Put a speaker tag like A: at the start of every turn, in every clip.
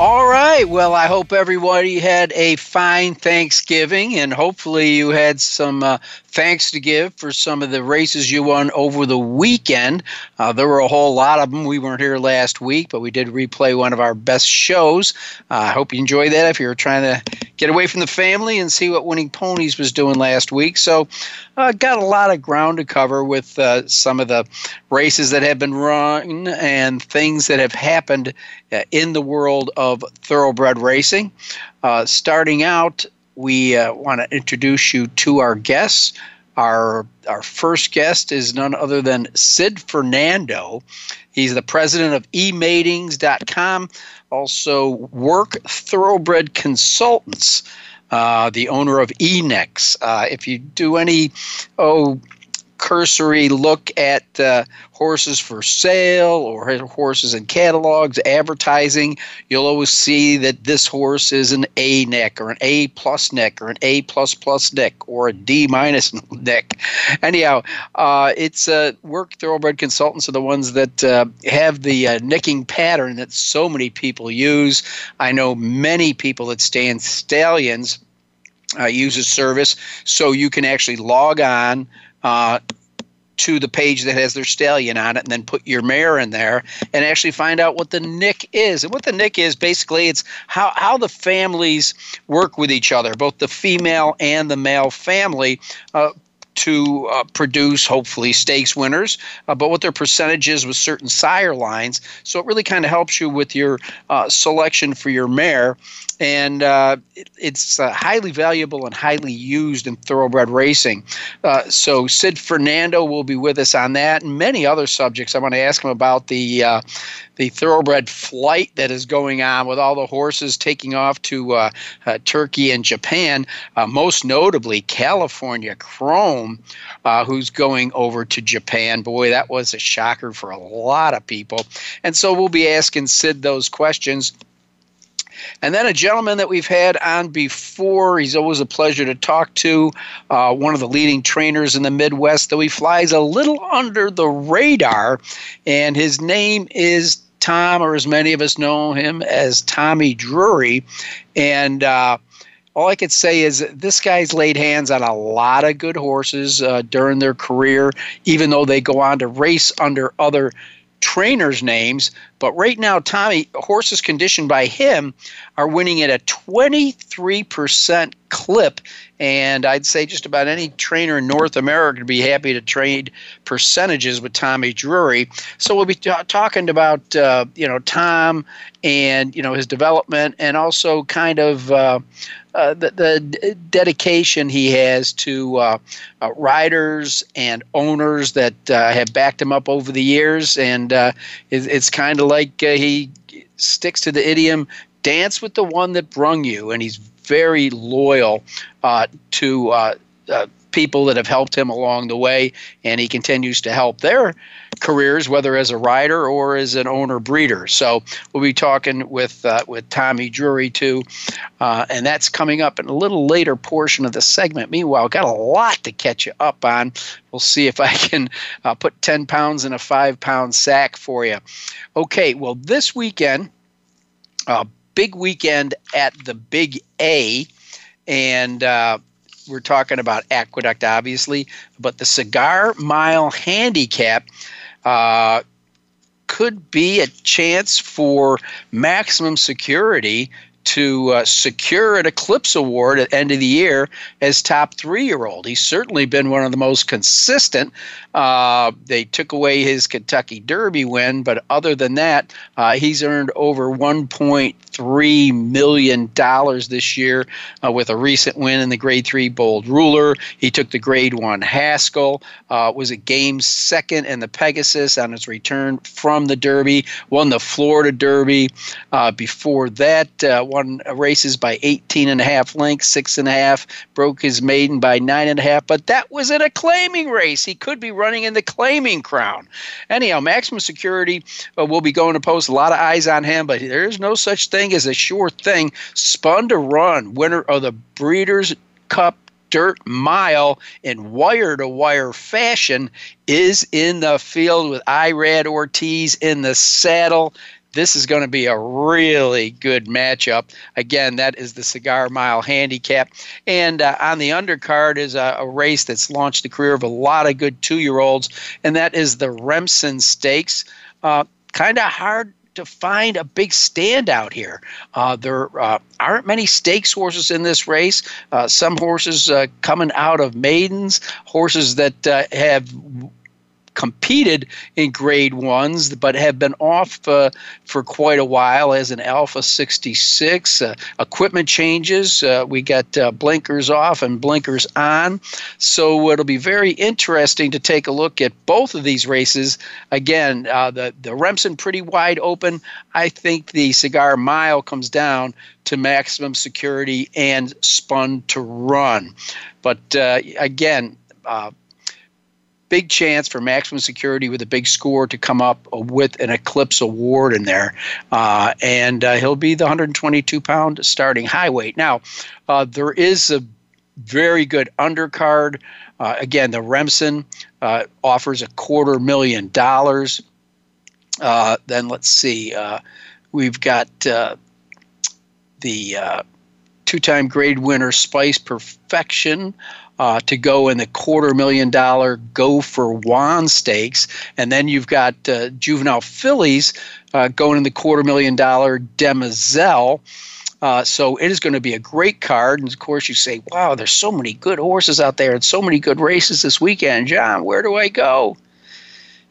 A: All right. Well, I hope everybody had a fine Thanksgiving, and hopefully you had some uh, thanks to give for some of the races you won over the weekend. Uh, there were a whole lot of them. We weren't here last week, but we did replay one of our best shows. Uh, I hope you enjoyed that. If you were trying to get away from the family and see what Winning Ponies was doing last week, so uh, got a lot of ground to cover with uh, some of the races that have been run and things that have happened uh, in the world of thoroughbred racing. Uh, starting out, we uh, want to introduce you to our guests. Our, our first guest is none other than Sid Fernando. He's the president of ematings.com, also Werk Thoroughbred Consultants, the owner of eNicks. Uh, if you do any, oh, cursory look at uh, horses for sale or horses in catalogs, advertising, you'll always see that this horse is an A nick or an A plus nick or an A plus plus nick or a D minus nick. Anyhow, uh, it's uh, Werk thoroughbred consultants are the ones that uh, have the uh, nicking pattern that so many people use. I know many people that stand stallions. Uh, use a service so you can actually log on uh, to the page that has their stallion on it and then put your mare in there and actually find out what the nick is. And what the nick is basically it's how, how the families work with each other, both the female and the male family. Uh, to uh, produce hopefully stakes winners, uh, but what their percentage is with certain sire lines. So it really kind of helps you with your uh, selection for your mare and uh, it, it's uh, highly valuable and highly used in thoroughbred racing. Uh, so Sid Fernando will be with us on that and many other subjects. I want to ask him about the the thoroughbred flight that is going on with all the horses taking off to Turkey and Japan. most notably, California Chrome, who's going over to Japan. Boy, that was a shocker for a lot of people. And so we'll be asking Sid those questions. And then a gentleman that we've had on before, he's always a pleasure to talk to, uh, one of the leading trainers in the Midwest, though he flies a little under the radar, and his name is Tom, or as many of us know him as Tommy Drury. And uh, all I could say is this guy's laid hands on a lot of good horses uh, during their career, even though they go on to race under other trainers' names, but right now, Tommy, horses conditioned by him are winning at a 23% clip. And I'd say just about any trainer in North America would be happy to trade percentages with Tommy Drury. So we'll be t- talking about, uh, you know, Tom and, you know, his development and also kind of uh, uh, the, dedication he has to uh, uh, riders and owners that uh, have backed him up over the years. And uh, it, it's kind of like he sticks to the idiom dance with the one that brung you. And he's very loyal to people that have helped him along the way. And he continues to help their careers, whether as a rider or as an owner breeder. So we'll be talking with uh, with Tommy Drury too, uh, and that's coming up in a little later portion of the segment. Meanwhile, got a lot to catch you up on. We'll see if I can uh, put ten pounds in a five pound sack for you. Okay, well this weekend, uh, big weekend at the Big A, and uh, we're talking about Aqueduct, obviously, but the Cigar Mile Handicap uh, could be a chance for maximum security to uh, secure an Eclipse Award at end of the year as top three year old. He's certainly been one of the most consistent. Uh, they took away his Kentucky Derby win, but other than that, uh, he's earned over $1.3 million this year uh, with a recent win in the Grade 3 Bold Ruler. He took the Grade 1 Haskell, uh, was a game second in the Pegasus on his return from the Derby, won the Florida Derby. Uh, before that, won won races by 18 and a half lengths, six and a half, broke his maiden by nine and a half, but that was in a claiming race. He could be running in the claiming crown. Anyhow, maximum security uh, will be going to post a lot of eyes on him, but there's no such thing as a sure thing. Spun to run, winner of the Breeders' Cup dirt mile in wire to wire fashion is in the field with Irad Ortiz in the saddle. This is going to be a really good matchup. Again, that is the Cigar Mile Handicap. And uh, on the undercard is a, a, race that's launched the career of a lot of good two year olds, and that is the Remsen Stakes. Uh, kind of hard to find a big standout here. Uh, there uh, aren't many stakes horses in this race. Uh, some horses uh, coming out of maidens, horses that uh, have competed in grade ones, but have been off uh, for quite a while as an Alpha 66. Uh, equipment changes. Uh, we got uh, blinkers off and blinkers on. So it'll be very interesting to take a look at both of these races. Again, uh, the, the Remsen pretty wide open. I think the Cigar Mile comes down to maximum security and spun to run. But uh, again, uh, big chance for maximum security with a big score to come up with an Eclipse Award in there. Uh, and uh, he'll be the 122 pound starting high weight. Now, uh, there is a very good undercard. Uh, again, the Remsen uh, offers a quarter million dollars. Uh, then let's see, we've got the two time grade winner Spice Perfection uh, to go in the quarter million dollar go for Wand stakes. And then you've got uh, juvenile fillies uh, going in the quarter million dollar Demoiselle. Uh, so it is going to be a great card. And of course, you say, wow, there's so many good horses out there and so many good races this weekend. John, where do I go?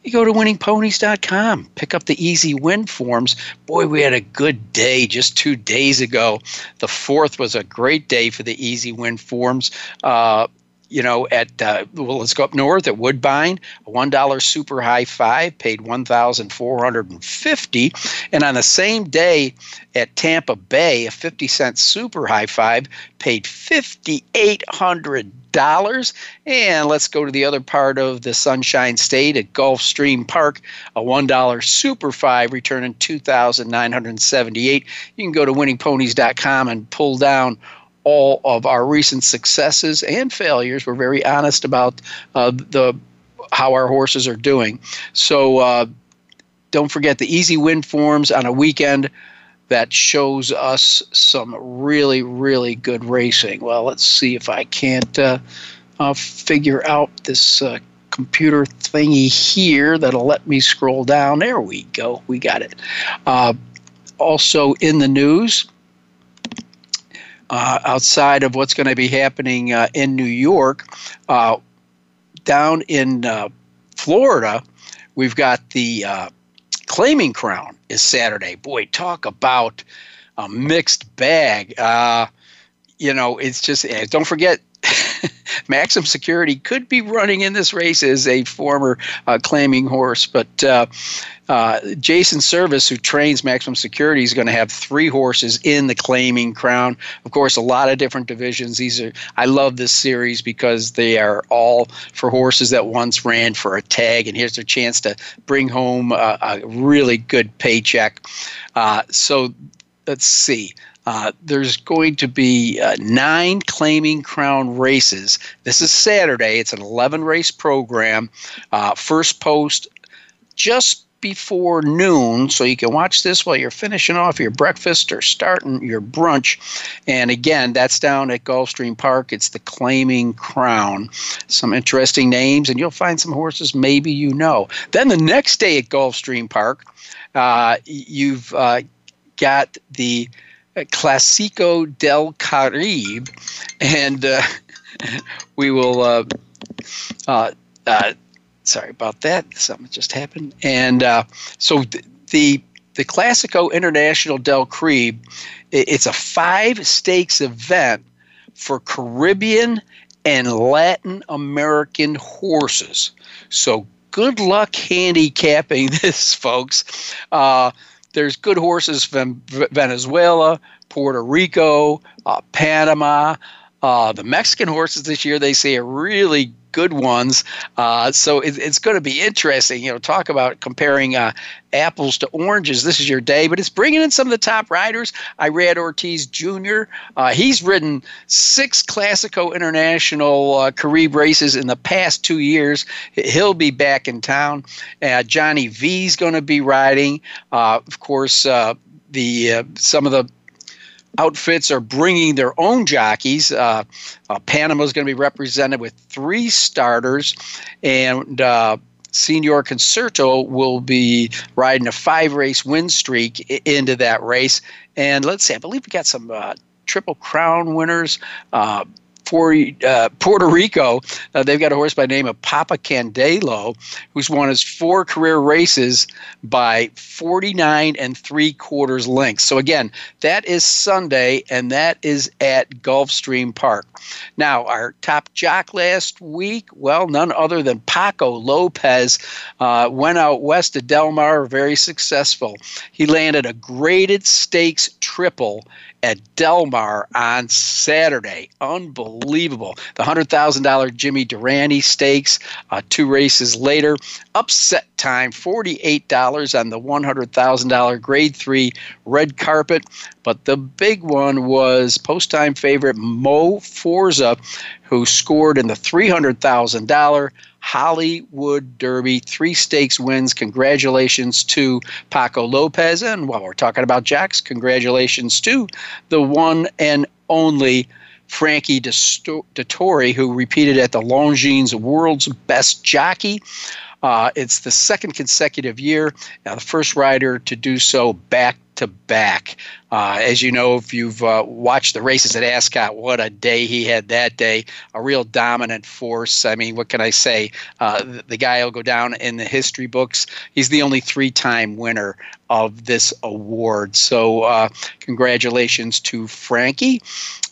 A: You go to winningponies.com, pick up the easy win forms. Boy, we had a good day just two days ago. The fourth was a great day for the easy win forms. Uh, you know, at uh, well, let's go up north at Woodbine, a one dollar super high five paid one thousand four hundred and fifty, and on the same day at Tampa Bay, a fifty cent super high five paid fifty eight hundred dollars. And let's go to the other part of the Sunshine State at Gulfstream Park, a one dollar super five returning two thousand nine hundred seventy eight. You can go to winningponies.com and pull down all of our recent successes and failures. We're very honest about uh, the how our horses are doing. So uh, don't forget the easy win forms on a weekend that shows us some really really good racing. Well, let's see if I can't uh, uh figure out this. Uh, computer thingy here that'll let me scroll down. There we go. We got it. Uh, also in the news, uh, outside of what's going to be happening uh, in New York, uh, down in uh, Florida, we've got the uh, claiming crown is Saturday. Boy, talk about a mixed bag. Uh, you know, it's just don't forget Maximum Security could be running in this race as a former uh, claiming horse, but uh, uh, Jason Servis, who trains Maximum Security, is going to have three horses in the claiming crown. Of course, a lot of different divisions. These are I love this series because they are all for horses that once ran for a tag, and here's their chance to bring home a, a really good paycheck. Uh, so let's see. Uh, there's going to be uh, nine claiming crown races. This is Saturday. It's an 11 race program. Uh, first post just before noon, so you can watch this while you're finishing off your breakfast or starting your brunch. And again, that's down at Gulfstream Park. It's the Claiming Crown. Some interesting names, and you'll find some horses maybe you know. Then the next day at Gulfstream Park, uh, you've uh, got the Classico del Caribe, and uh, we will. Uh, uh, uh, sorry about that. Something just happened, and uh, so th- the the Classico International del Caribe. It's a five stakes event for Caribbean and Latin American horses. So good luck handicapping this, folks. Uh, there's good horses from Venezuela, Puerto Rico, uh, Panama. Uh, the Mexican horses this year, they say, are really good ones. Uh, so it, it's going to be interesting. You know, talk about comparing uh, apples to oranges. This is your day, but it's bringing in some of the top riders. Irad Ortiz Jr. Uh, he's ridden six Classico International uh, Carib races in the past two years. He'll be back in town. Uh, Johnny V's going to be riding. Uh, of course, uh, the some of the outfits are bringing their own jockeys. Uh, uh, Panama is going to be represented with three starters, and uh, Senior Concerto will be riding a five race win streak into that race. And let's see, I believe we got some uh, Triple Crown winners. Uh, Puerto Rico, uh, they've got a horse by the name of Papa Candelo, who's won his four career races by 49 and three quarters lengths. So again, that is Sunday, and that is at Gulfstream Park. Now, our top jock last week, well, none other than Paco Lopez, uh, went out west to Del Mar, very successful. He landed a graded stakes triple at Del Mar on Saturday. Unbelievable. The $100,000 Jimmy Durante Stakes, uh, two races later. Upset time, $48 on the $100,000 grade three red carpet. But the big one was post time favorite Mo Forza, who scored in the $300,000 Hollywood Derby, three stakes wins. Congratulations to Paco Lopez. And while we're talking about Jacks, congratulations to the one and only Frankie Dettori, who repeated at the Longines World's Best Jockey. Uh, it's the second consecutive year. Now, the first rider to do so back to back. Uh, as you know, if you've uh, watched the races at Ascot, what a day he had that day. A real dominant force. I mean, what can I say? Uh, the, the, guy will go down in the history books. He's the only three time winner of this award. So, uh, congratulations to Frankie.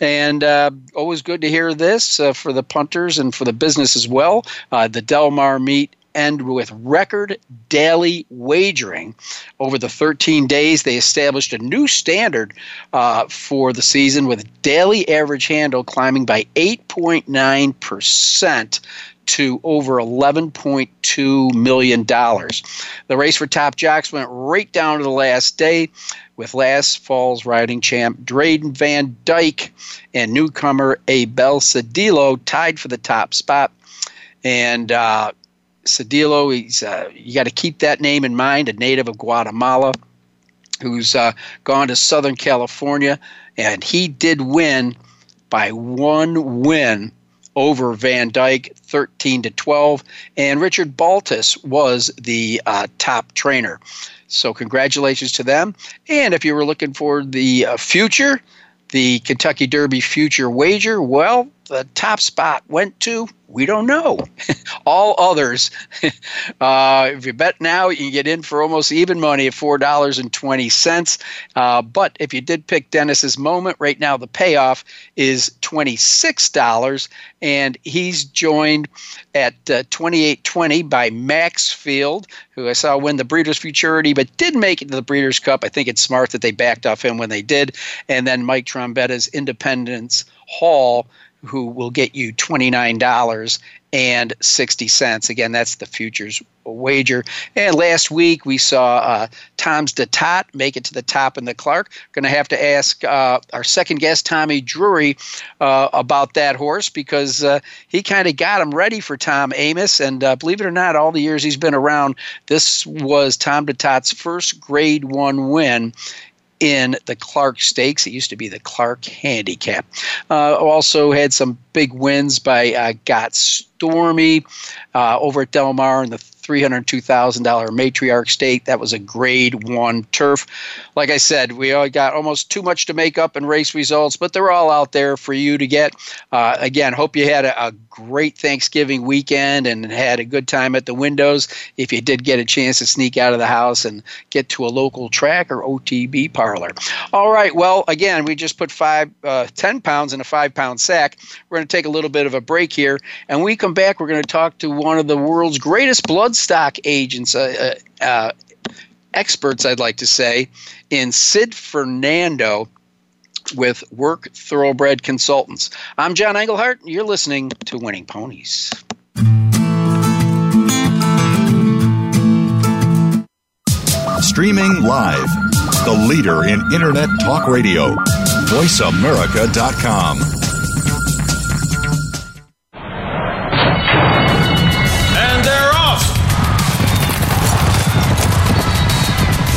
A: And uh, always good to hear this uh, for the punters and for the business as well. the Del Mar meet end with record daily wagering. Over the 13 days, they established a new standard uh, for the season with daily average handle climbing by 8.9% to over $11.2 million. The race for top jocks went right down to the last day with last fall's riding champ Drayden Van Dyke and newcomer Abel Cedillo tied for the top spot. And uh, Cedillo, he's uh, you got to keep that name in mind, a native of Guatemala who's uh, gone to Southern California, and he did win by one win over Van Dyke, 13 to 12, and Richard Baltas was the uh, top trainer. So congratulations to them. And if you were looking for the uh, future, the Kentucky Derby future wager, well, the top spot went to we don't know. All others, uh, if you bet now, you can get in for almost even money at four dollars and twenty cents. Uh, but if you did pick Dennis's moment, right now the payoff is twenty six dollars, and he's joined at uh, twenty eight twenty by Maxfield, who I saw win the Breeders' Futurity, but did make it to the Breeders' Cup. I think it's smart that they backed off him when they did, and then Mike Trombetta's Independence Hall who will get you $29 and 60 cents. Again, that's the futures wager. And last week we saw uh, Tom's D'Etat make it to the top in the Clark. Going to have to ask uh, our second guest, Tommy Drury, uh, about that horse because uh, he kind of got him ready for Tom Amos. And uh, believe it or not, all the years he's been around, this was Tom's D'Etat's first Grade One win in the Clark Stakes. It used to be the Clark Handicap. Uh, also had some big wins by uh, Stormy uh, over at Del Mar in the $302,000 matriarch stake. That was a grade one turf. Like I said, we got almost too much to make up in race results, but they're all out there for you to get. Uh, again, hope you had a, a, great Thanksgiving weekend and had a good time at the windows. If you did get a chance to sneak out of the house and get to a local track or OTB parlor. All right. Well, again, we just put five, uh, 10 pounds in a five pound sack. We're going to take a little bit of a break here. And we come back, we're going to talk to one of the world's greatest bloodstock agents, uh, uh, uh experts, I'd like to say, in Sid Fernando with Werk Thoroughbred Consultants. I'm John Englehart. You're listening to Winning Ponies.
B: Streaming live, the leader in Internet Talk Radio, VoiceAmerica.com.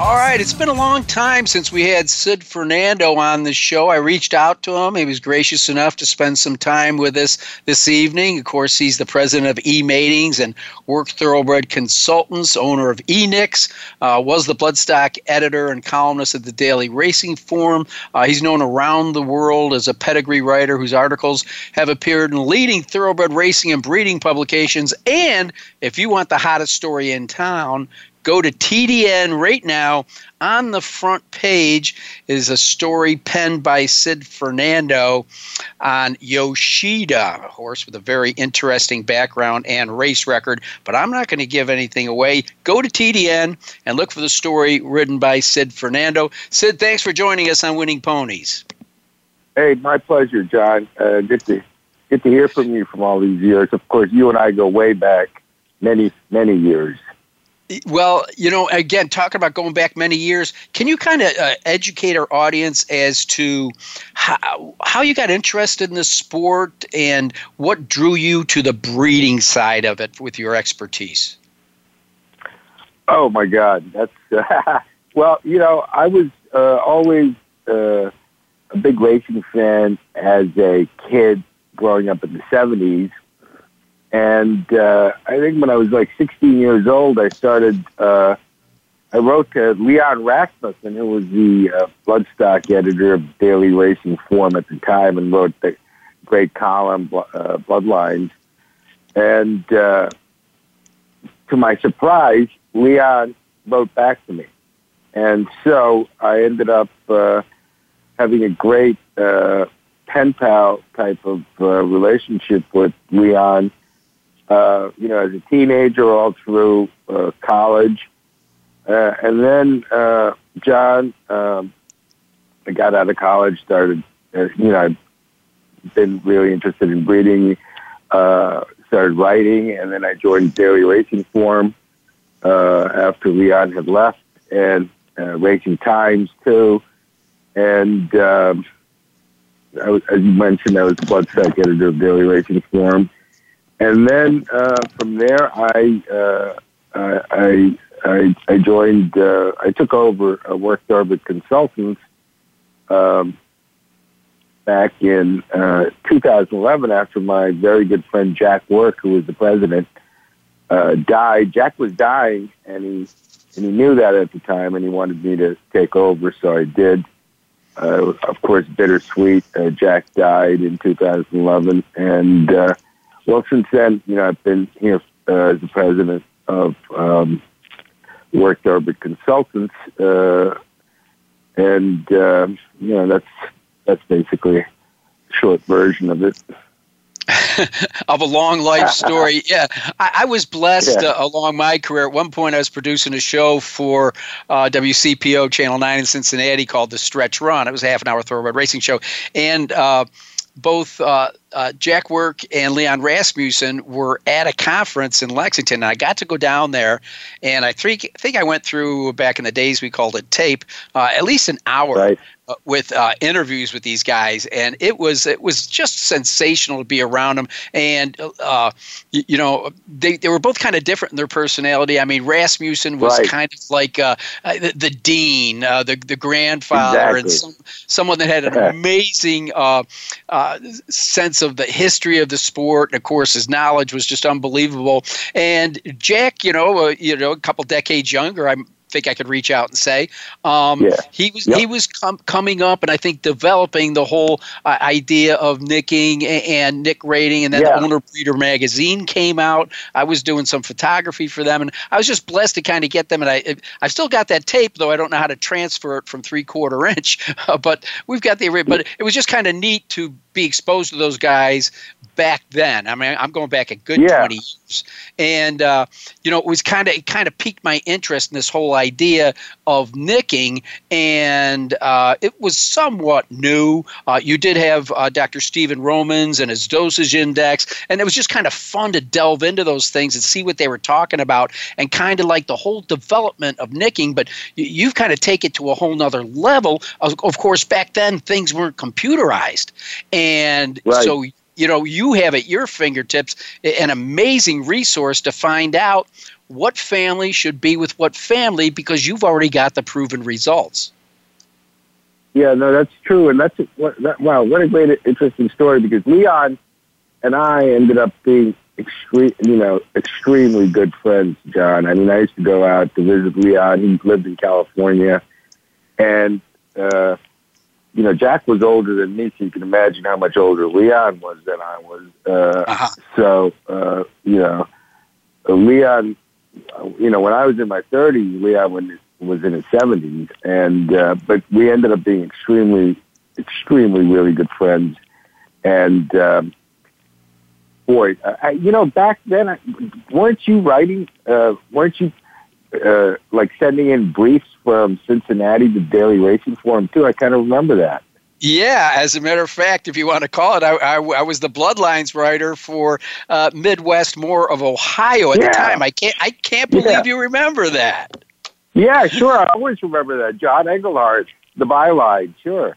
A: All right, it's been a long time since we had Sid Fernando on the show. I reached out to him. He was gracious enough to spend some time with us this evening. Of course, he's the president of E-Matings and Werk Thoroughbred Consultants, owner of eNicks, uh, was the Bloodstock editor and columnist at the Daily Racing Form. Uh, he's known around the world as a pedigree writer whose articles have appeared in leading thoroughbred racing and breeding publications. And if you want the hottest story in town, go to TDN right now. On the front page is a story penned by Sid Fernando on Yoshida, a horse with a very interesting background and race record. But I'm not going to give anything away. Go to TDN and look for the story written by Sid Fernando. Sid, thanks for joining us on Winning Ponies.
C: Hey, my pleasure, John. Uh, good to get to hear from you from all these years. Of course, you and I go way back, many many years.
A: Well, you know, again, talking about going back many years, can you kind of uh, educate our audience as to how, how you got interested in the sport and what drew you to the breeding side of it with your expertise?
C: Oh my God, that's uh, well. You know, I was uh, always uh, a big racing fan as a kid growing up in the '70s, and uh, I think when I was like 16 years old, I started. Uh, I wrote to Leon Rasmussen, who was the uh, Bloodstock editor of Daily Racing Form at the time, and wrote the great column uh, Bloodlines. And uh, to my surprise, Leon wrote back to me, and so I ended up uh, having a great uh, pen pal type of uh, relationship with Leon uh, you know, as a teenager all through uh, college. Uh, and then uh, John, um, I got out of college, started, uh, you know, I've been really interested in breeding, uh, started writing, and then I joined Daily Racing Form uh, after Leon had left, and uh, Racing Times too. And um, I was, as you mentioned, I was the Bloodstock editor of Daily Racing Form and then uh, from there, I uh, I I I joined. Uh, I took over uh, Werk Thoroughbred Consultants um, back in uh, 2011 after my very good friend Jack Werk, who was the president, uh, died. Jack was dying, and he and he knew that at the time, and he wanted me to take over, so I did. uh, of course, bittersweet. Jack died in 2011, and well, since then, you know, I've been here uh, as the president of um, Werk Thoroughbred Consultants, uh, and uh, you know, that's that's basically a short version of it.
A: of a long life story. Yeah, I, I was blessed yeah. uh, along my career. At one point, I was producing a show for uh, WCPO Channel 9 in Cincinnati called The Stretch Run. It was a half an hour thoroughbred racing show. And uh, both uh, uh, Jack Werk and Leon Rasmussen were at a conference in Lexington. And I got to go down there, and I think, think I went through back in the days we called it tape, uh, at least an hour right. Uh, with uh, interviews with these guys, and it was it was just sensational to be around them. And uh, you, you, know, they, they were both kind of different in their personality. I mean, Rasmussen was right. kind of like the, the, dean, the the grandfather, exactly. and some, someone that had an amazing sense of the history of the sport, and of course his knowledge was just unbelievable. And Jack, you know, uh, you know, a couple decades younger, I'm think I could reach out and say. Um, yeah. He was yep. he was com- coming up, and I think developing the whole uh, idea of nicking and, and nick rating, and then yeah. the Owner Breeder magazine came out. I was doing some photography for them, and I was just blessed to kind of get them. And I I still got that tape, though I don't know how to transfer it from three quarter inch. but we've got the but it was just kind of neat to be exposed to those guys back then. I mean, I'm going back a good yeah. 20 years, and uh, you know, it was kind of it kind of piqued my interest in this whole idea of nicking, and uh, it was somewhat new. Uh, you did have uh, Dr. Steven Romans and his dosage index, and it was just kind of fun to delve into those things and see what they were talking about, and kind of like the whole development of nicking. But you, have kind of take it to a whole nother level. Of, of course, back then things weren't computerized, and right. so you know you have at your fingertips an amazing resource to find out what family should be with what family because you've already got the proven results.
C: Yeah, no, that's true, and that's what, that, wow, what a great, interesting story because Leon and I ended up being extreme, you know, extremely good friends. John, I mean, I used to go out to visit Leon. He lived in California, and uh, you know, Jack was older than me, so you can imagine how much older Leon was than I was. Uh, uh-huh. So, uh, you know, Leon you know, when I was in my 30s, Leon was in his 70s, and uh, but we ended up being extremely, extremely, really good friends. And um, boy, I, you know, back then, I, weren't you writing? Uh, weren't you uh, like sending in briefs from Cincinnati to Daily Racing Form too? I kind of remember that.
A: Yeah, as a matter of fact, if you want to call it, I, I, I was the Bloodlines writer for uh, Midwest More of Ohio at yeah. the time. I can't I can't believe yeah. you remember that.
C: Yeah, sure. I always remember that. John Englehart, the byline, sure.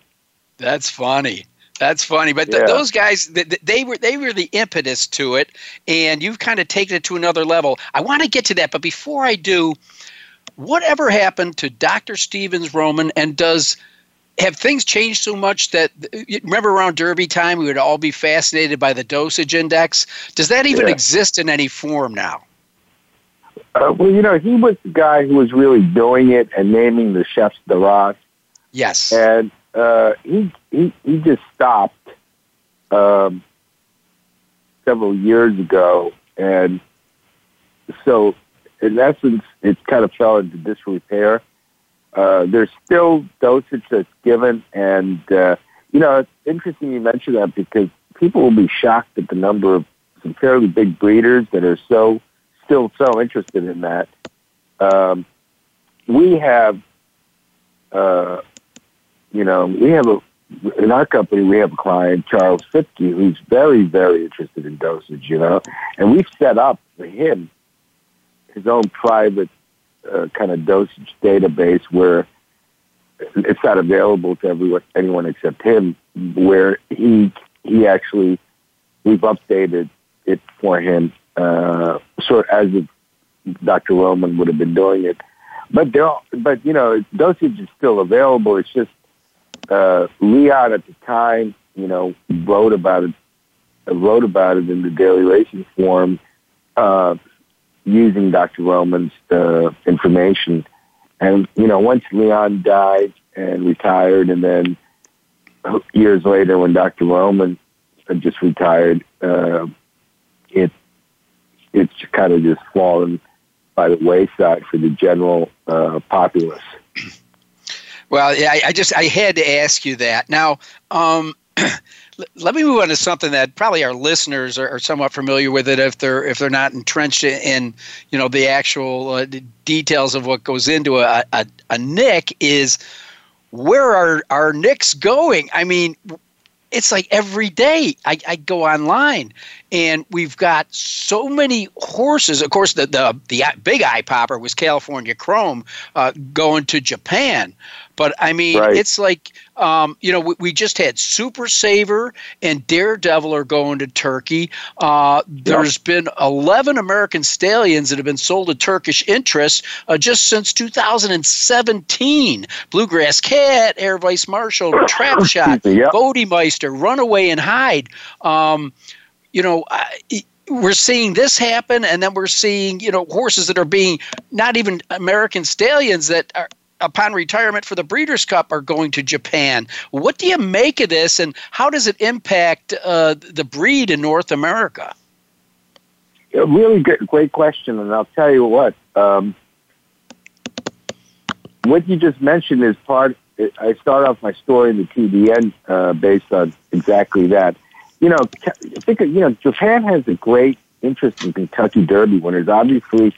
A: That's funny. That's funny, but th- yeah. those guys, they, they were they were the impetus to it, and you've kind of taken it to another level. I want to get to that, but before I do, whatever happened to Dr. Stevens Roman, and does have things changed so much that remember around derby time we would all be fascinated by the dosage index does that even yeah. exist in any form now
C: uh, well you know he was the guy who was really doing it and naming the chefs de race
A: yes
C: and uh, he, he he just stopped um, several years ago and so in essence it kind of fell into disrepair uh, there's still dosage that's given, and uh, you know it's interesting you mention that because people will be shocked at the number of some fairly big breeders that are so still so interested in that. Um, we have, uh, you know, we have a in our company we have a client Charles Fipke who's very very interested in dosage, you know, and we've set up for him his own private uh, kind of dosage database where it's not available to everyone, anyone except him. Where he he actually we've updated it for him, uh, sort as if Dr. Roman would have been doing it. But there, but you know, dosage is still available. It's just uh, Leon at the time, you know, wrote about it, wrote about it in the Daily Racing Form. Uh, using Dr. Roman's uh, information. And, you know, once Leon died and retired, and then years later, when Dr. Roman had just retired, uh, it it's kind of just fallen by the wayside for the general uh, populace.
A: Well, I, I, just I had to ask you that. Now, um, let me move on to something that probably our listeners are, are, somewhat familiar with it if they're if they're not entrenched in you know the actual uh, details of what goes into a, a, a Nick is where are our Nicks going? I mean, it's like every day I, I go online and we've got so many horses. Of course, the the, the big eye popper was California Chrome uh, going to Japan, but I mean, right. it's like um, you know we, we, just had Super Saver and Daredevil are going to Turkey. Uh, there's yep. been 11 American stallions that have been sold to Turkish interests uh, just since 2017. Bluegrass Cat, Air Vice Marshal, Trap Shot, yep. Bodemeister, Runaway and Hide. Um, you know. I, we're seeing this happen, and then we're seeing you know horses that are being not even American stallions that are upon retirement for the Breeders' Cup are going to Japan. What do you make of this, and how does it impact uh, the breed in North America?
C: A really great question, and I'll tell you what. Um, what you just mentioned is part. I start off my story in the TDN uh, based on exactly that. You know, think you know Japan has a great interest in Kentucky Derby winners. Obviously,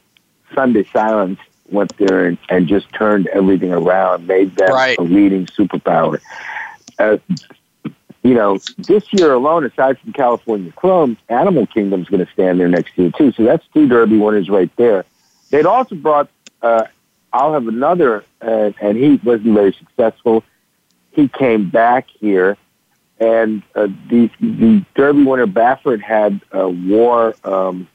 C: Sunday Silence went there and, and just turned everything around, made them right. a leading superpower. Uh, you know, this year alone, aside from California Chrome, Animal Kingdom's going to stand there next year too. So that's two Derby winners right there. They'd also brought. Uh, I'll have another, uh, and he wasn't very successful. He came back here, and uh, the the Derby winner Baffert had a war. Um,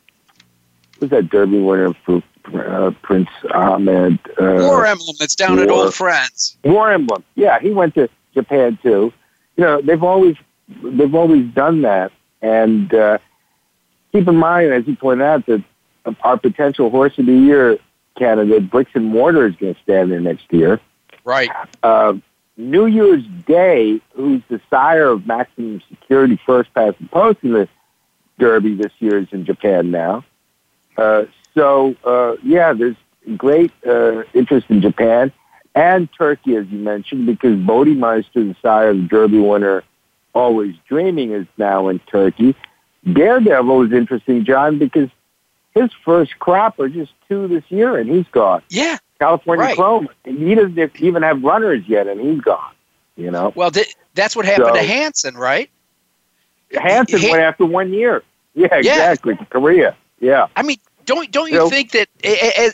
C: was that Derby winner for uh, Prince Ahmed. Uh,
A: War Emblem that's down War, at Old Friends.
C: War Emblem. Yeah, he went to Japan too. You know, they've always they've always done that, and uh, keep in mind, as you point out, that our potential horse of the year candidate, Bricks and Mortar, is going to stand there next year.
A: Right.
C: Uh, New Year's Day, who's the sire of Maximum Security First Past the Post in the Derby this year, is in Japan now. Uh, so, uh, yeah, there's great uh, interest in Japan and Turkey, as you mentioned, because Bodemeister, the sire of the Derby winner, Always Dreaming, is now in Turkey. Daredevil is interesting, John, because his first crop are just two this year, and he's gone.
A: Yeah.
C: California
A: right.
C: Chrome. He doesn't even have runners yet, and he's gone. You know.
A: Well, th- that's what happened so, to Hansen, right?
C: Hansen he, went after one year. Yeah, exactly. Korea. Yeah.
A: I mean, don't don't you think that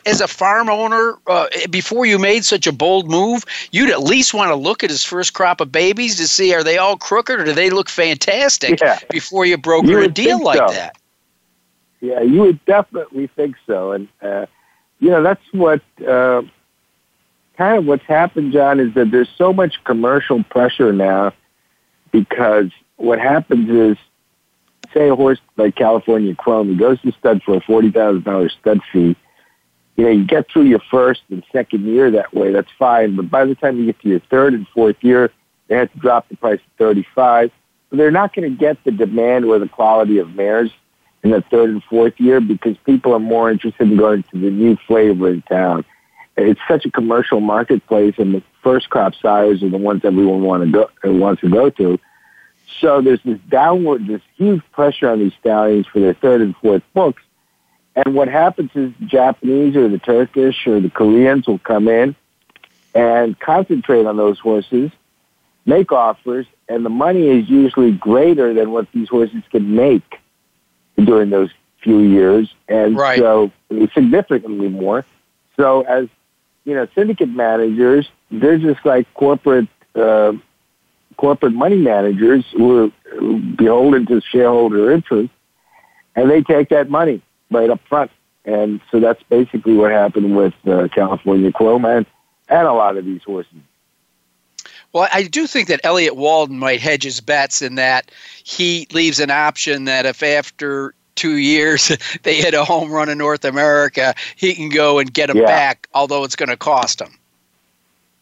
A: as a farm owner, uh, before you made such a bold move, you'd at least want to look at his first crop of babies to see are they all crooked or do they look fantastic yeah. before you broker you a deal like so. that?
C: Yeah, you would definitely think so, and uh, you know that's what uh, kind of what's happened, John, is that there's so much commercial pressure now because what happens is say a horse like California Chrome, goes to stud for a forty thousand dollars stud fee. You know, you get through your first and second year that way, that's fine. But by the time you get to your third and fourth year, they have to drop the price to thirty-five. So they're not going to get the demand or the quality of mares in the third and fourth year because people are more interested in going to the new flavor in town. It's such a commercial marketplace, and the first crop sires are the ones everyone want to go wants to go to. So there's this downward, this huge pressure on these stallions for their third and fourth books. And what happens is the Japanese or the Turkish or the Koreans will come in and concentrate on those horses, make offers, and the money is usually greater than what these horses can make during those few years. And right. so significantly more. So as, you know, syndicate managers, they're just like corporate uh, corporate money managers who are beholden to shareholder interest, and they take that money right up front. And so that's basically what happened with uh, California Chrome and, and a lot of these horses.
A: Well, I do think that Elliott Walden might hedge his bets in that he leaves an option that if after two years they hit a home run in North America, he can go and get them yeah. back, although it's going to cost him.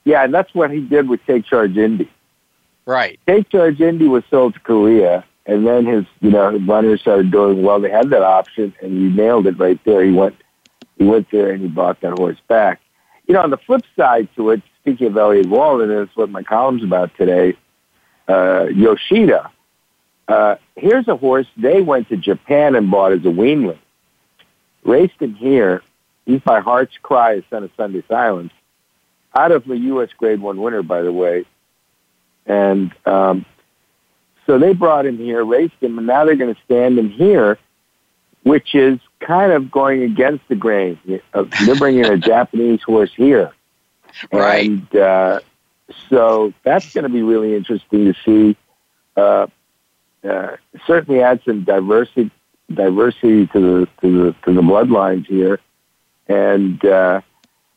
C: Yeah, and that's what he did with Take Charge Indy.
A: Right.
C: St. George Indy was sold to Korea, and then his you know his runners started doing well. They had that option, and he nailed it right there. He went he went there and he bought that horse back. You know, on the flip side to it, speaking of Elliott Walden, that's what my column's about today. Uh, Yoshida. Uh, here's a horse they went to Japan and bought as a weanling. Raced him here. He's by Heart's Cry, son of Sunday Silence, out of the U.S. Grade One winner, by the way. And um, so they brought him here, raced him, and now they're going to stand him here, which is kind of going against the grain. They're bringing a Japanese horse here.
A: Right.
C: And uh, so that's going to be really interesting to see. Uh, uh, certainly add some diversity diversity to the to the to the bloodlines here, and uh,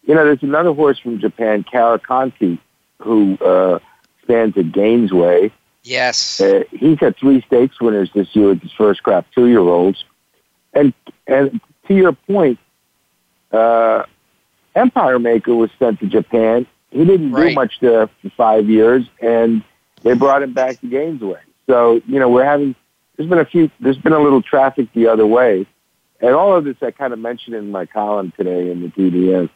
C: you know there's another horse from Japan, Karakontie, who uh, stands at Gainesway.
A: Yes.
C: Uh, he's had three stakes winners this year with his first crop two year olds, and and to your point, uh, Empire Maker was sent to Japan. He didn't
A: Right.
C: do much there for five years, and they brought him back to Gainesway. So you know we're having there's been a few there's been a little traffic the other way, and all of this I kind of mentioned in my column today in the TDN.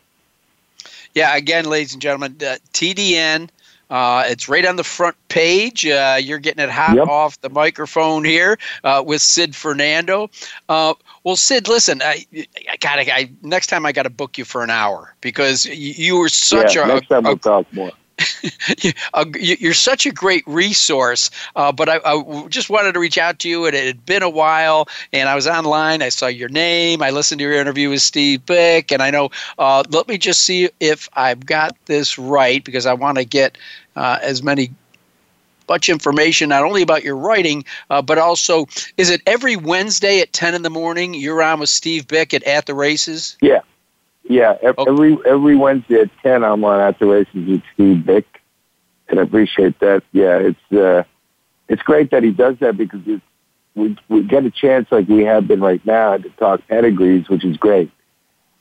A: Yeah, again, ladies and gentlemen, uh, TDN. Uh, it's right on the front page. Uh, you're getting it hot
C: Yep.
A: off the microphone here uh, with Sid Fernando. Uh, well, Sid, listen, I, I gotta. I, next time I got to book you for an hour because you, you were such
C: yeah,
A: a,
C: next time
A: a,
C: we'll talk more.
A: you're such a great resource. Uh, but I, I just wanted to reach out to you. and It had been a while, and I was online. I saw your name. I listened to your interview with Steve Bick, and I know. Uh, let me just see if I've got this right because I want to get uh, as many much information not only about your writing uh, but also is it every wednesday at 10 in the morning you're on with steve bick at, at the races
C: Yeah, yeah. ev-
A: Okay.
C: Every every Wednesday at ten, I'm on races with Steve Bick, and I appreciate that. Yeah, it's uh, it's great that he does that because it's, we we get a chance like we have been right now to talk pedigrees, which is great,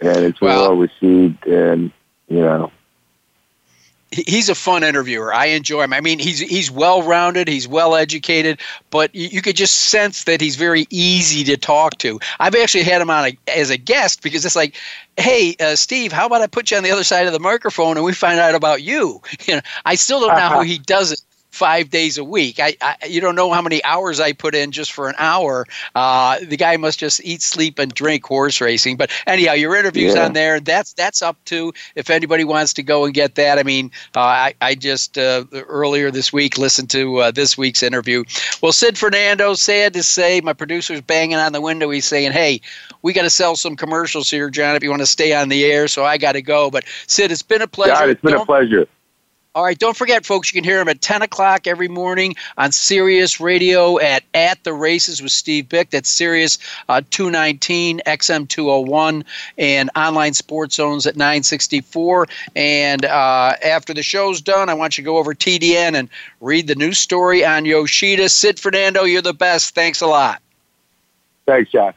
C: and it's
A: Well-
C: well received. And you know,
A: he's a fun interviewer. I enjoy him. I mean, he's he's well rounded, he's well educated, but you, you could just sense that he's very easy to talk to. I've actually had him on a, as a guest because it's like, hey, uh, Steve, how about I put you on the other side of the microphone and we find out about you? You know, I still don't know how he does it. Five days a week. I, I you don't know how many hours I put in just for an hour. Uh, the guy must just eat, sleep, and drink horse racing. But anyhow, your interview's
C: Yeah.
A: on there. That's that's up to if anybody wants to go and get that. I mean, uh, I I just uh, earlier this week listened to uh, this week's interview. Well, Sid Fernando, sad to say, my producer's banging on the window. He's saying, "Hey, we got to sell some commercials here, John. If you want to stay on the air, so I got to go." But Sid, it's been a pleasure.
C: God, it's been
A: Don't-
C: a pleasure.
A: All right, don't forget, folks, you can hear him at 10 o'clock every morning on Sirius Radio at At the Races with Steve Bick. That's Sirius uh, 219, XM 201, and online sports zones at 964. And uh, after the show's done, I want you to go over TDN and read the news story on Yoshida. Sid Fernando, you're the best. Thanks a lot.
C: Thanks, John.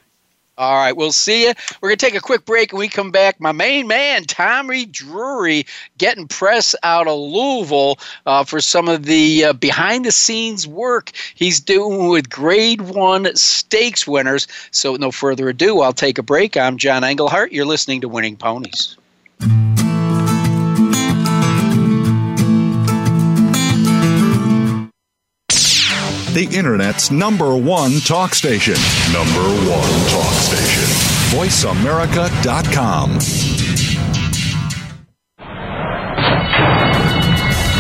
A: All right, we'll see you. We're going to take a quick break and we come back. My main man, Tommy Drury, getting press out of Louisville uh, for some of the uh, behind the scenes work he's doing with grade one stakes winners. So, no further ado, I'll take a break. I'm John Englehart. You're listening to Winning Ponies.
B: The Internet's number one talk station. Number one talk station. VoiceAmerica.com.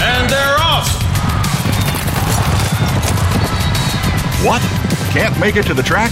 D: And they're off.
B: What? Can't make it to the track?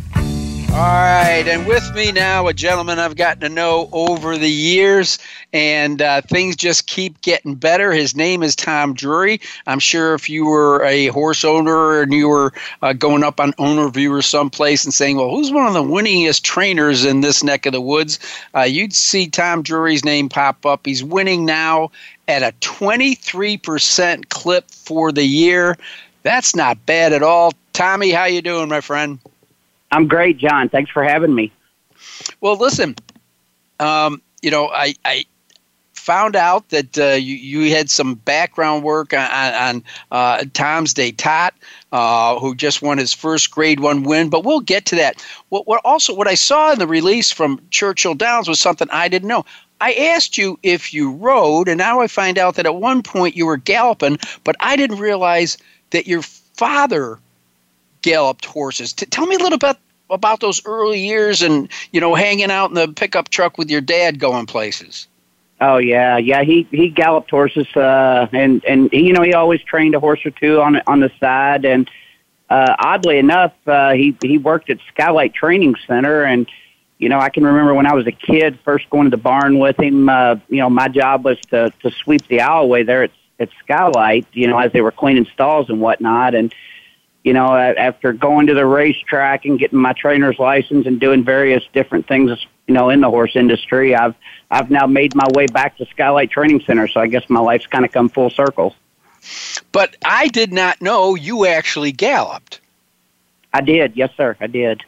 A: All right, and with me now, a gentleman I've gotten to know over the years, and uh, things just keep getting better. His name is Tom Drury. I'm sure if you were a horse owner and you were uh, going up on owner viewer someplace and saying, "Well, who's one of the winningest trainers in this neck of the woods?" Uh, you'd see Tom Drury's name pop up. He's winning now at a 23% clip for the year. That's not bad at all. Tommy, how you doing, my friend?
E: I'm great, John. Thanks for having me.
A: Well, listen, um, you know, I, I found out that uh, you, you had some background work on, on uh, Tom's d'Etat, uh, who just won his first Grade One win. But we'll get to that. What, what also what I saw in the release from Churchill Downs was something I didn't know. I asked you if you rode, and now I find out that at one point you were galloping, but I didn't realize that your father galloped horses. T- tell me a little bit about those early years and you know hanging out in the pickup truck with your dad going places.
E: Oh yeah, yeah. He he galloped horses, uh, and and you know he always trained a horse or two on on the side. And uh, oddly enough, uh, he he worked at Skylight Training Center, and you know I can remember when I was a kid, first going to the barn with him. Uh, you know my job was to to sweep the alleyway there at at Skylight. You know as they were cleaning stalls and whatnot, and you know, after going to the racetrack and getting my trainer's license and doing various different things, you know, in the horse industry, I've I've now made my way back to Skylight Training Center. So I guess my life's kind of come full circle.
A: But I did not know you actually galloped.
E: I did, yes, sir, I did.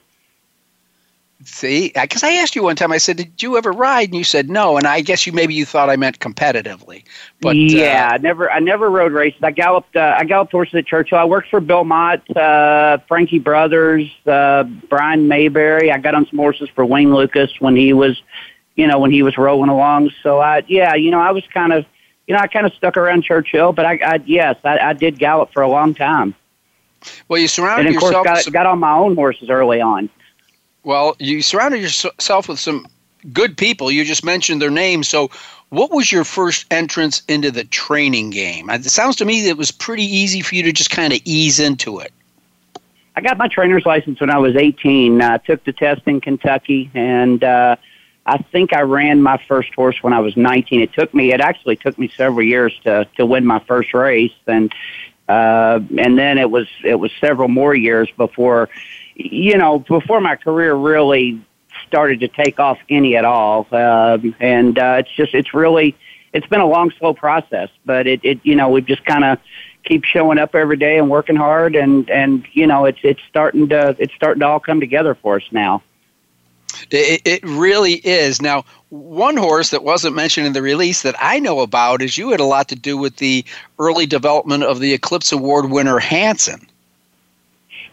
A: See, because I asked you one time, I said, "Did you ever ride?" And you said no. And I guess you maybe you thought I meant competitively. But
E: yeah,
A: uh,
E: I never, I never rode races. I galloped, uh, I galloped horses at Churchill. I worked for Bill Mott, uh, Frankie Brothers, uh, Brian Mayberry. I got on some horses for Wayne Lukas when he was, you know, when he was rolling along. So I, yeah, you know, I was kind of, you know, I kind of stuck around Churchill, but I, I yes, I, I did gallop for a long time.
A: Well, you surrounded
E: and of
A: yourself.
E: course, got, got on my own horses early on.
A: Well, you surrounded yourself with some good people. You just mentioned their names. So, what was your first entrance into the training game? It sounds to me that it was pretty easy for you to just kind of ease into it.
E: I got my trainer's license when I was 18. I took the test in Kentucky, and uh, I think I ran my first horse when I was 19. It took me, it actually took me several years to to win my first race, and uh, and then it was it was several more years before you know, before my career really started to take off any at all. Um, and uh, it's just, it's really, it's been a long, slow process, but it, it you know, we've just kind of keep showing up every day and working hard, and and you know, it's it's starting to it's starting to all come together for us now.
A: It, it really is. Now, one horse that wasn't mentioned in the release that I know about is you had a lot to do with the early development of the Eclipse Award winner Hansen.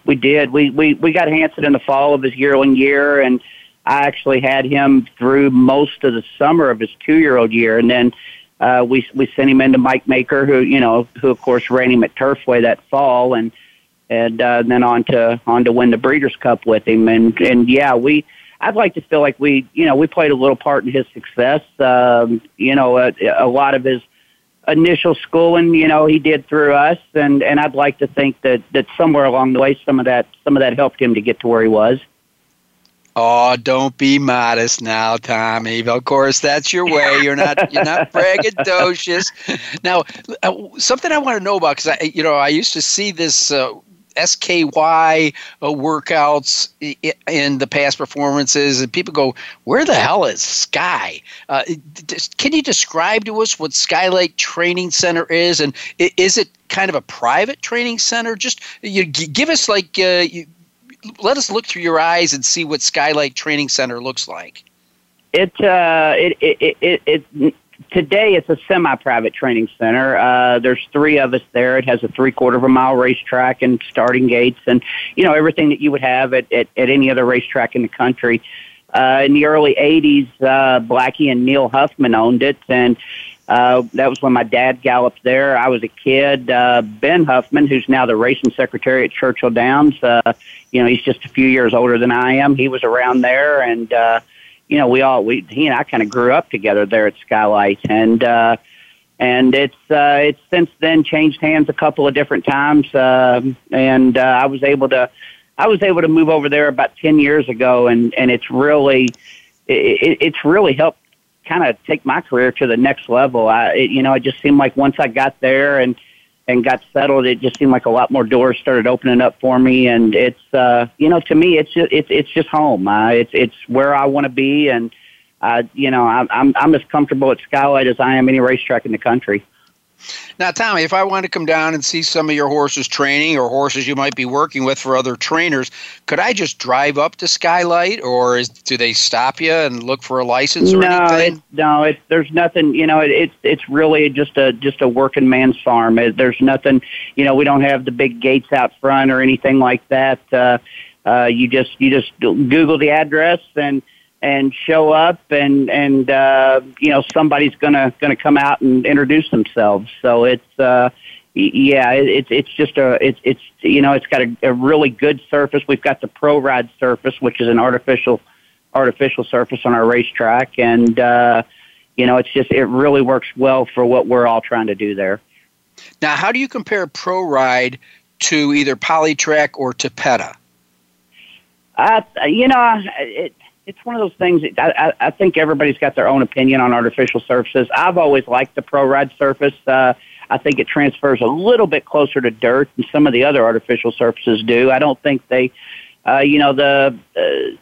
E: We did. We we we got Hansen in the fall of his yearling year, and I actually had him through most of the summer of his two-year-old year, and then uh, we we sent him into Mike Maker, who you know, who of course ran him at Turfway that fall, and and uh, then on to on to win the Breeders' Cup with him, and and yeah, we. I'd like to feel like we, you know, we played a little part in his success. Um, you know, a, a lot of his initial schooling, you know, he did through us, and and I'd like to think that that somewhere along the way, some of that some of that helped him to get to where he was.
A: Oh, don't be modest now, Tommy. Of course, that's your way. You're not you're not braggadocious. Now, uh, something I want to know about because I, you know, I used to see this. Uh, SKY uh, workouts in the past performances, and people go, "Where the hell is Sky?" Uh, can you describe to us what Skylight Training Center is, and is it kind of a private training center? Just you give us like uh, you, let us look through your eyes and see what Skylight Training Center looks like.
E: It uh, it, it, it, it today it's a semi-private training center. Uh, there's three of us there. It has a three-quarter of a mile racetrack and starting gates, and you know everything that you would have at at, at any other racetrack in the country. Uh, in the early '80s, uh, Blackie and Neil Huffman owned it, and uh, that was when my dad galloped there. I was a kid. Uh, ben Huffman, who's now the racing secretary at Churchill Downs, uh, you know, he's just a few years older than I am. He was around there, and uh, you know, we all we he and I kind of grew up together there at Skylight, and uh, and it's uh, it's since then changed hands a couple of different times, uh, and uh, I was able to I was able to move over there about ten years ago, and and it's really it, it's really helped kind of take my career to the next level. I it, you know it just seemed like once I got there and and got settled, it just seemed like a lot more doors started opening up for me. And it's, uh, you know, to me, it's just, it's, it's just home. Uh, it's, it's where I want to be. And, uh, you know, I'm, I'm, I'm as comfortable at Skylight as I am any racetrack in the country.
A: Now, Tommy, if I want to come down and see some of your horses training or horses you might be working with for other trainers, could I just drive up to Skylight, or is, do they stop you and look for a license or
E: no,
A: anything?
E: It, no, it, there's nothing. You know, it, it's it's really just a just a working man's farm. It, there's nothing. You know, we don't have the big gates out front or anything like that. Uh, uh, you just you just Google the address and and show up and and uh, you know somebody's gonna gonna come out and introduce themselves. So it's uh, yeah, it's it's just a it's it's you know it's got a, a really good surface. We've got the Pro Ride surface, which is an artificial artificial surface on our racetrack, and uh, you know it's just it really works well for what we're all trying to do there.
A: Now, how do you compare Pro Ride to either Polytrack or Tapeta?
E: Uh, you know, it, it's one of those things. I, I, I think everybody's got their own opinion on artificial surfaces. I've always liked the Pro Ride surface. Uh, I think it transfers a little bit closer to dirt than some of the other artificial surfaces do. I don't think they, uh, you know, the. Uh,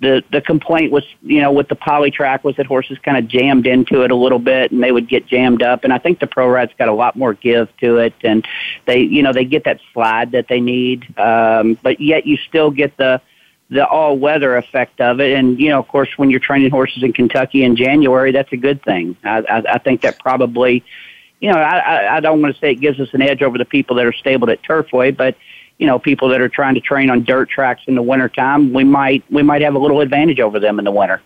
E: the the complaint was you know with the Polytrack was that horses kind of jammed into it a little bit and they would get jammed up and I think the pro ride's got a lot more give to it and they you know they get that slide that they need um, but yet you still get the the all weather effect of it. And, you know, of course, when you're training horses in Kentucky in January, that's a good thing. I, I, I think that probably, you know, I, I don't want to say it gives us an edge over the people that are stabled at Turfway, but, you know, people that are trying to train on dirt tracks in the wintertime, we might, we might have a little advantage over them in the winter.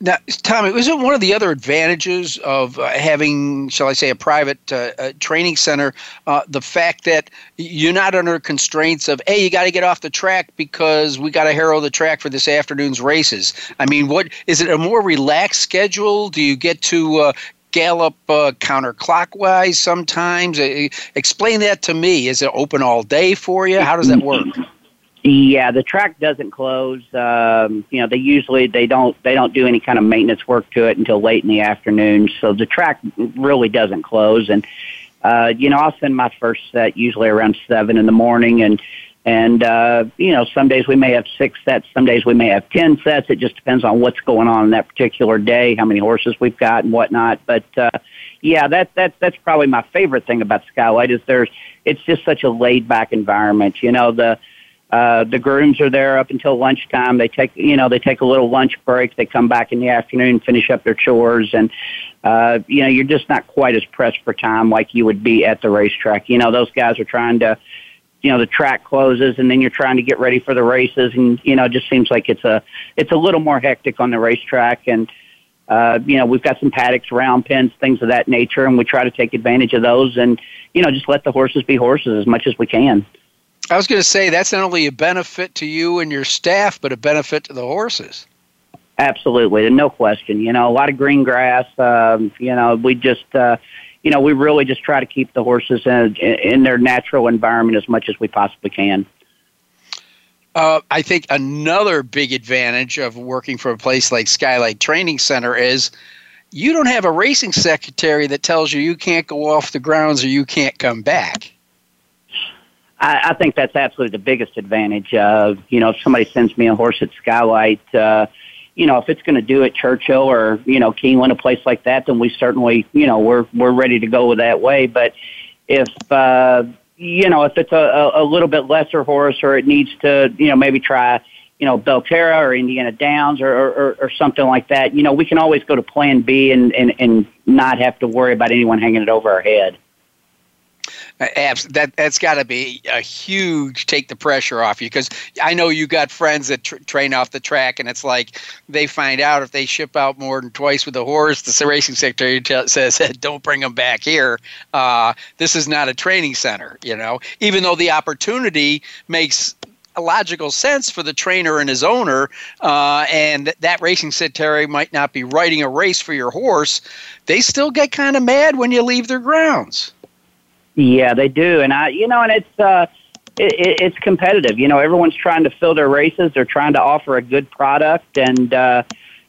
A: Now, Tommy, was it one of the other advantages of uh, having, shall I say, a private uh, uh, training center? Uh, the fact that you're not under constraints of, hey, you got to get off the track because we got to harrow the track for this afternoon's races. I mean, what is it? A more relaxed schedule? Do you get to uh, gallop uh, counterclockwise sometimes? explain that to me. Is it open all day for you? How does that work?
E: Yeah, the track doesn't close. Um, you know, they usually they don't they don't do any kind of maintenance work to it until late in the afternoon. So the track really doesn't close. And uh, you know, I'll send my first set usually around seven in the morning, and and uh, you know, some days we may have six sets, some days we may have ten sets. It just depends on what's going on in that particular day, how many horses we've got, and whatnot. But uh, yeah, that that that's probably my favorite thing about Skylight is there's it's just such a laid back environment. You know the uh, the grooms are there up until lunchtime. They take, you know, they take a little lunch break. They come back in the afternoon, finish up their chores, and uh, you know, you're just not quite as pressed for time like you would be at the racetrack. You know, those guys are trying to, you know, the track closes, and then you're trying to get ready for the races, and you know, it just seems like it's a, it's a little more hectic on the racetrack, and uh, you know, we've got some paddocks, round pens, things of that nature, and we try to take advantage of those, and you know, just let the horses be horses as much as we can.
A: I was going to say that's not only a benefit to you and your staff, but a benefit to the horses.
E: Absolutely, no question. You know, a lot of green grass. Um, you know, we just, uh, you know, we really just try to keep the horses in, in their natural environment as much as we possibly can.
A: Uh, I think another big advantage of working for a place like Skylight Training Center is you don't have a racing secretary that tells you you can't go off the grounds or you can't come back.
E: I, I think that's absolutely the biggest advantage. Of, you know, if somebody sends me a horse at Skylight, uh, you know, if it's going to do at Churchill or you know Keeneland, a place like that, then we certainly, you know, we're we're ready to go that way. But if uh, you know, if it's a, a little bit lesser horse or it needs to, you know, maybe try, you know, Belterra or Indiana Downs or, or, or something like that, you know, we can always go to plan B and, and, and not have to worry about anyone hanging it over our head.
A: That that's got to be a huge take the pressure off you because I know you got friends that tr- train off the track and it's like they find out if they ship out more than twice with a horse, the racing secretary t- says don't bring them back here. Uh, this is not a training center, you know. Even though the opportunity makes logical sense for the trainer and his owner, uh, and that racing secretary might not be riding a race for your horse, they still get kind of mad when you leave their grounds.
E: Yeah, they do, and I, you know, and it's uh, it, it's competitive. You know, everyone's trying to fill their races. They're trying to offer a good product, and uh,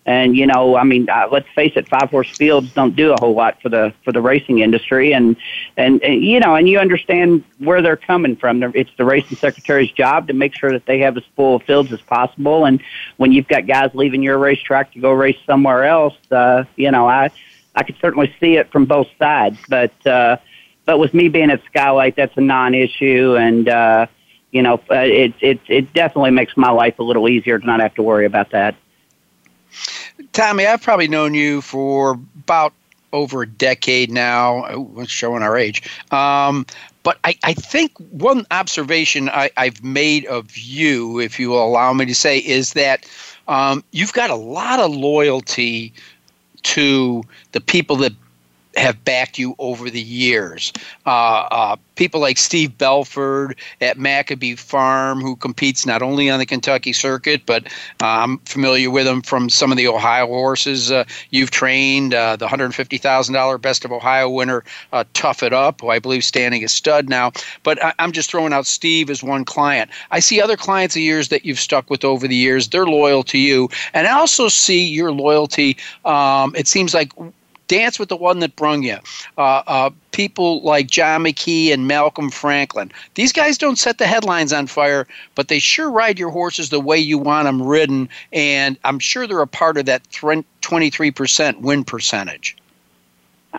E: and you know, I mean, uh, let's face it, five horse fields don't do a whole lot for the for the racing industry, and, and and you know, and you understand where they're coming from. It's the racing secretary's job to make sure that they have as full of fields as possible. And when you've got guys leaving your racetrack to go race somewhere else, uh, you know, I I could certainly see it from both sides, but. uh but with me being at Skylight, that's a non-issue, and uh, you know, uh, it it it definitely makes my life a little easier to not have to worry about that.
A: Tommy, I've probably known you for about over a decade now. Oh, showing our age. Um, but I, I, think one observation I, have made of you, if you will allow me to say, is that um, you've got a lot of loyalty to the people that have backed you over the years. Uh, uh, people like Steve Belford at Maccabee Farm, who competes not only on the Kentucky circuit, but uh, I'm familiar with him from some of the Ohio horses uh, you've trained. Uh, the $150,000 Best of Ohio winner, Tough It Up, who I believe standing a stud now. But I, am just throwing out Steve as one client. I see other clients of yours that you've stuck with over the years. They're loyal to you. And I also see your loyalty. Um, it seems like Dance with the one that brung you. Uh, uh, people like John McKee and Malcolm Franklin. These guys don't set the headlines on fire, but they sure ride your horses the way you want them ridden, and I'm sure they're a part of that 23% win percentage.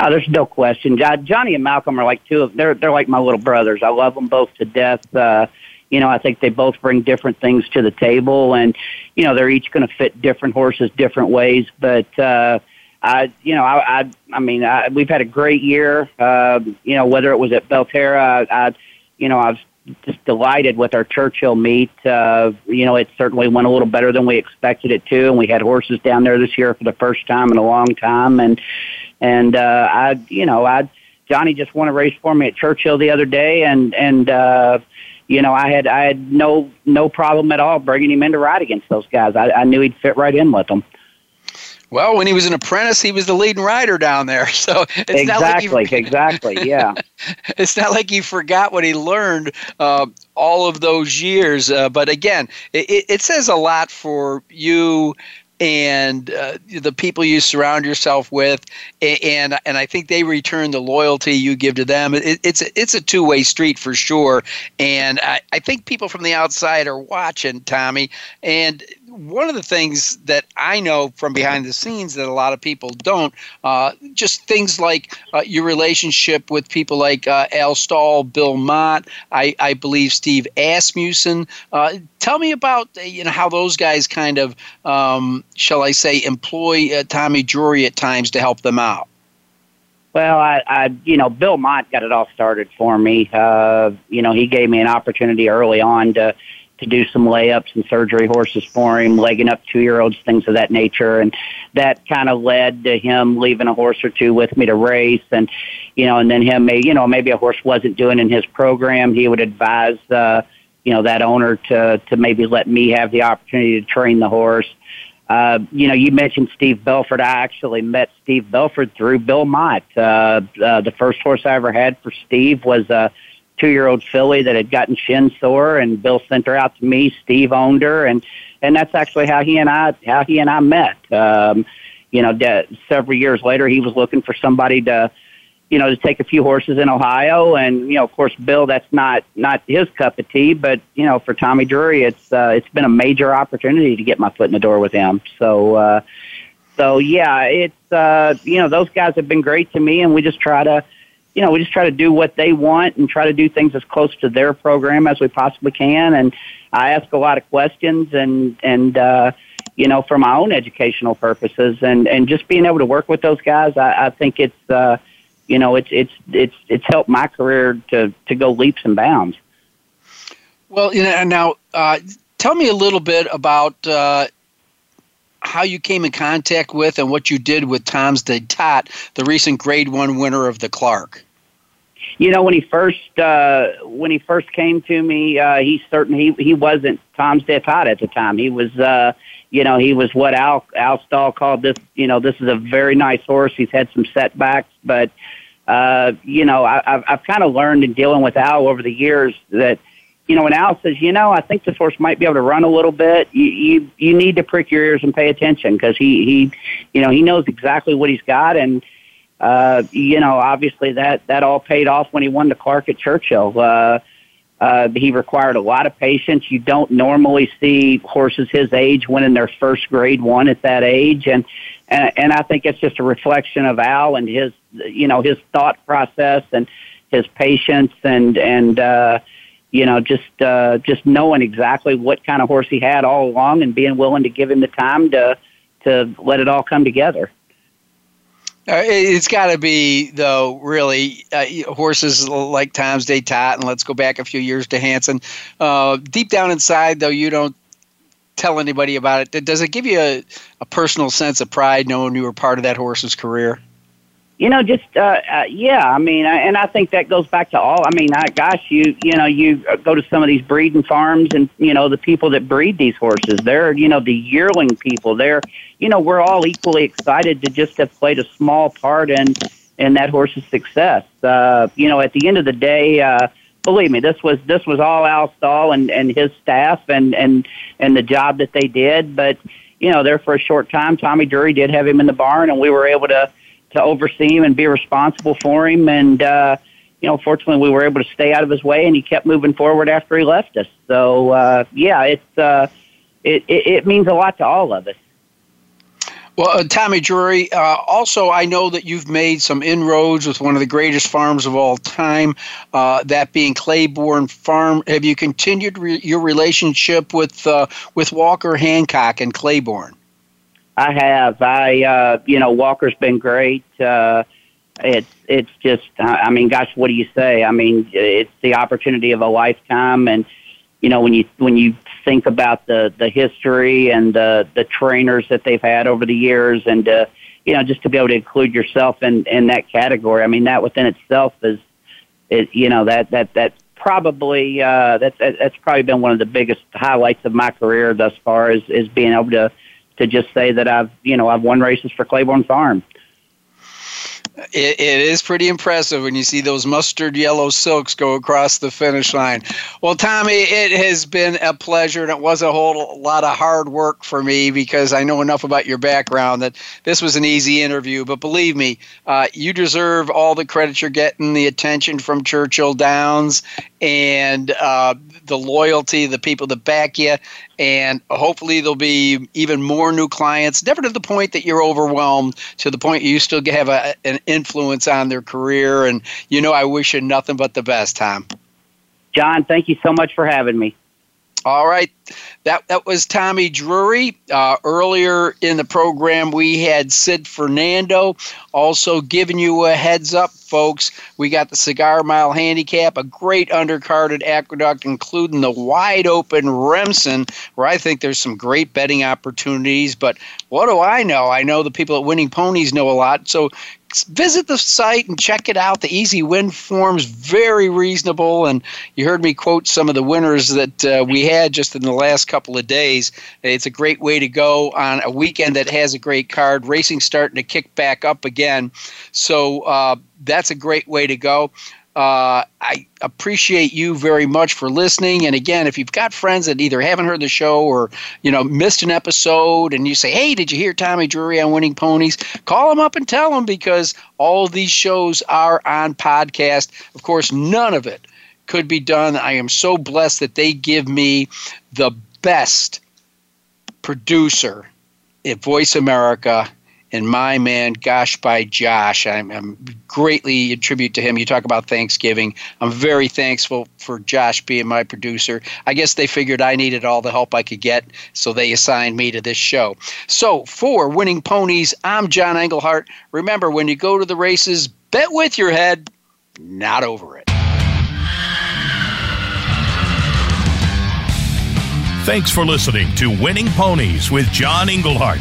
E: Oh, there's no question. Johnny and Malcolm are like two of they're they're like my little brothers. I love them both to death. Uh, you know, I think they both bring different things to the table, and you know, they're each going to fit different horses different ways. But uh, I, you know, I, I, I mean, I, we've had a great year. Uh, you know, whether it was at Belterra, I, I, you know, I was just delighted with our Churchill meet. Uh, you know, it certainly went a little better than we expected it to, and we had horses down there this year for the first time in a long time. And and uh, I, you know, I Johnny just won a race for me at Churchill the other day, and and uh, you know, I had I had no no problem at all bringing him in to ride against those guys. I, I knew he'd fit right in with them.
A: Well, when he was an apprentice, he was the leading rider down there. So
E: it's exactly, not like exactly, yeah.
A: it's not like he forgot what he learned uh, all of those years. Uh, but again, it, it says a lot for you and uh, the people you surround yourself with, and and I think they return the loyalty you give to them. It, it's a, it's a two way street for sure, and I, I think people from the outside are watching Tommy, and one of the things that I know from behind the scenes that a lot of people don't, uh, just things like uh, your relationship with people like uh, Al Stall, Bill Mott, I, I believe Steve Asmussen. Uh, tell me about uh, you know how those guys kind of, um, shall I say, employ uh, Tommy Drury at times to help them out.
E: Well, I, I, you know, Bill Mott got it all started for me. You know, he gave me an opportunity early on to to do some layups and surgery horses for him, legging up two year olds, things of that nature. And that kind of led to him leaving a horse or two with me to race. And, you know, and then him, you know, maybe a horse wasn't doing in his program. He would advise, uh, you know, that owner to to maybe let me have the opportunity to train the horse. Uh, you know, you mentioned Steve Belford. I actually met Steve Belford through Bill Mott. Uh, uh, the first horse I ever had for Steve was a two-year-old filly that had gotten shin sore, and Bill sent her out to me. Steve owned her, and and that's actually how he and I how he and I met. Um, you know, de- several years later, he was looking for somebody to you know, to take a few horses in Ohio, and you know, of course, Bill, that's not not his cup of tea, but you know, for Tommy Drury, it's uh, it's been a major opportunity to get my foot in the door with him. So, uh, so yeah, it's uh, you know, those guys have been great to me, and we just try to, you know, we just try to do what they want and try to do things as close to their program as we possibly can. And I ask a lot of questions, and and uh, you know, for my own educational purposes, and and just being able to work with those guys, I, I think it's. Uh, you know, it's it's it's it's helped my career to to go leaps and bounds.
A: Well, you know, now uh, tell me a little bit about uh, how you came in contact with and what you did with Tom's D'Etat, the recent Grade One winner of the Clark.
E: You know, when he first uh, when he first came to me, uh, he certainly he, he wasn't Tom's D'Etat at the time. He was. Uh, you know, he was what Al Al Stall called this. You know, this is a very nice horse. He's had some setbacks, but uh, you know, I, I've I've kind of learned in dealing with Al over the years that you know when Al says, you know, I think this horse might be able to run a little bit. You you you need to prick your ears and pay attention because he he, you know, he knows exactly what he's got and. Uh, you know, obviously that that all paid off when he won the Clark at Churchill. Uh, uh, he required a lot of patience. You don't normally see horses his age winning their first grade one at that age, and and, and I think it's just a reflection of Al and his you know his thought process and his patience and and uh, you know just uh, just knowing exactly what kind of horse he had all along and being willing to give him the time to to let it all come together.
A: Uh, it's got to be though, really, uh, horses like Tom's D'Etat, and let's go back a few years to Hansen. Uh, deep down inside, though, you don't tell anybody about it. Does it give you a, a personal sense of pride knowing you were part of that horse's career?
E: You know, just uh, uh, yeah. I mean, I, and I think that goes back to all. I mean, I, gosh, you you know, you go to some of these breeding farms, and you know, the people that breed these horses, they're you know the yearling people. They're you know, we're all equally excited to just have played a small part in in that horse's success. Uh, you know, at the end of the day, uh, believe me, this was this was all Al Stall and and his staff and and and the job that they did. But you know, there for a short time, Tommy Drury did have him in the barn, and we were able to to oversee him and be responsible for him. And uh, you know, fortunately, we were able to stay out of his way, and he kept moving forward after he left us. So uh, yeah, it's uh, it, it it means a lot to all of us.
A: Well, uh, Tommy Drury, uh, also, I know that you've made some inroads with one of the greatest farms of all time, uh, that being Claiborne Farm. Have you continued re- your relationship with uh, with Walker Hancock and Claiborne?
E: I have. I, uh, you know, Walker's been great. Uh, it's it's just, I mean, gosh, what do you say? I mean, it's the opportunity of a lifetime, and you know, when you when you think about the the history and the the trainers that they've had over the years, and uh, you know, just to be able to include yourself in in that category, I mean, that within itself is, it, you know, that that that probably uh, that's that's probably been one of the biggest highlights of my career thus far is is being able to to just say that I've you know I've won races for Claiborne Farm.
A: It, it is pretty impressive when you see those mustard yellow silks go across the finish line. Well, Tommy, it has been a pleasure, and it was a whole lot of hard work for me because I know enough about your background that this was an easy interview. But believe me, uh, you deserve all the credit you're getting, the attention from Churchill Downs, and uh, the loyalty, the people that back you, and hopefully there'll be even more new clients. Never to the point that you're overwhelmed, to the point you still have a, an influence on their career. And you know, I wish you nothing but the best, Tom.
E: John, thank you so much for having me.
A: All right. That, that was Tommy Drury. Uh, earlier in the program, we had Sid Fernando also giving you a heads up, folks. We got the Cigar Mile Handicap, a great undercarded aqueduct, including the wide open Remsen, where I think there's some great betting opportunities. But what do I know? I know the people at Winning Ponies know a lot. So visit the site and check it out. The easy win form's very reasonable, and you heard me quote some of the winners that uh, we had just in the last couple of days. It's a great way to go on a weekend that has a great card. Racing starting to kick back up again, so uh, that's a great way to go. Uh, I appreciate you very much for listening. And again, if you've got friends that either haven't heard the show or you know missed an episode, and you say, "Hey, did you hear Tommy Drury on Winning Ponies?" Call them up and tell them because all these shows are on podcast. Of course, none of it could be done. I am so blessed that they give me the best producer at Voice America and my man Gosh by Josh. I'm, I'm, greatly in tribute to him. You talk about Thanksgiving. I'm very thankful for Josh being my producer. I guess they figured I needed all the help I could get, so they assigned me to this show. So for Winning Ponies, I'm John Englehart. Remember, when you go to the races, bet with your head, not over it.
F: Thanks for listening to Winning Ponies with John Englehart.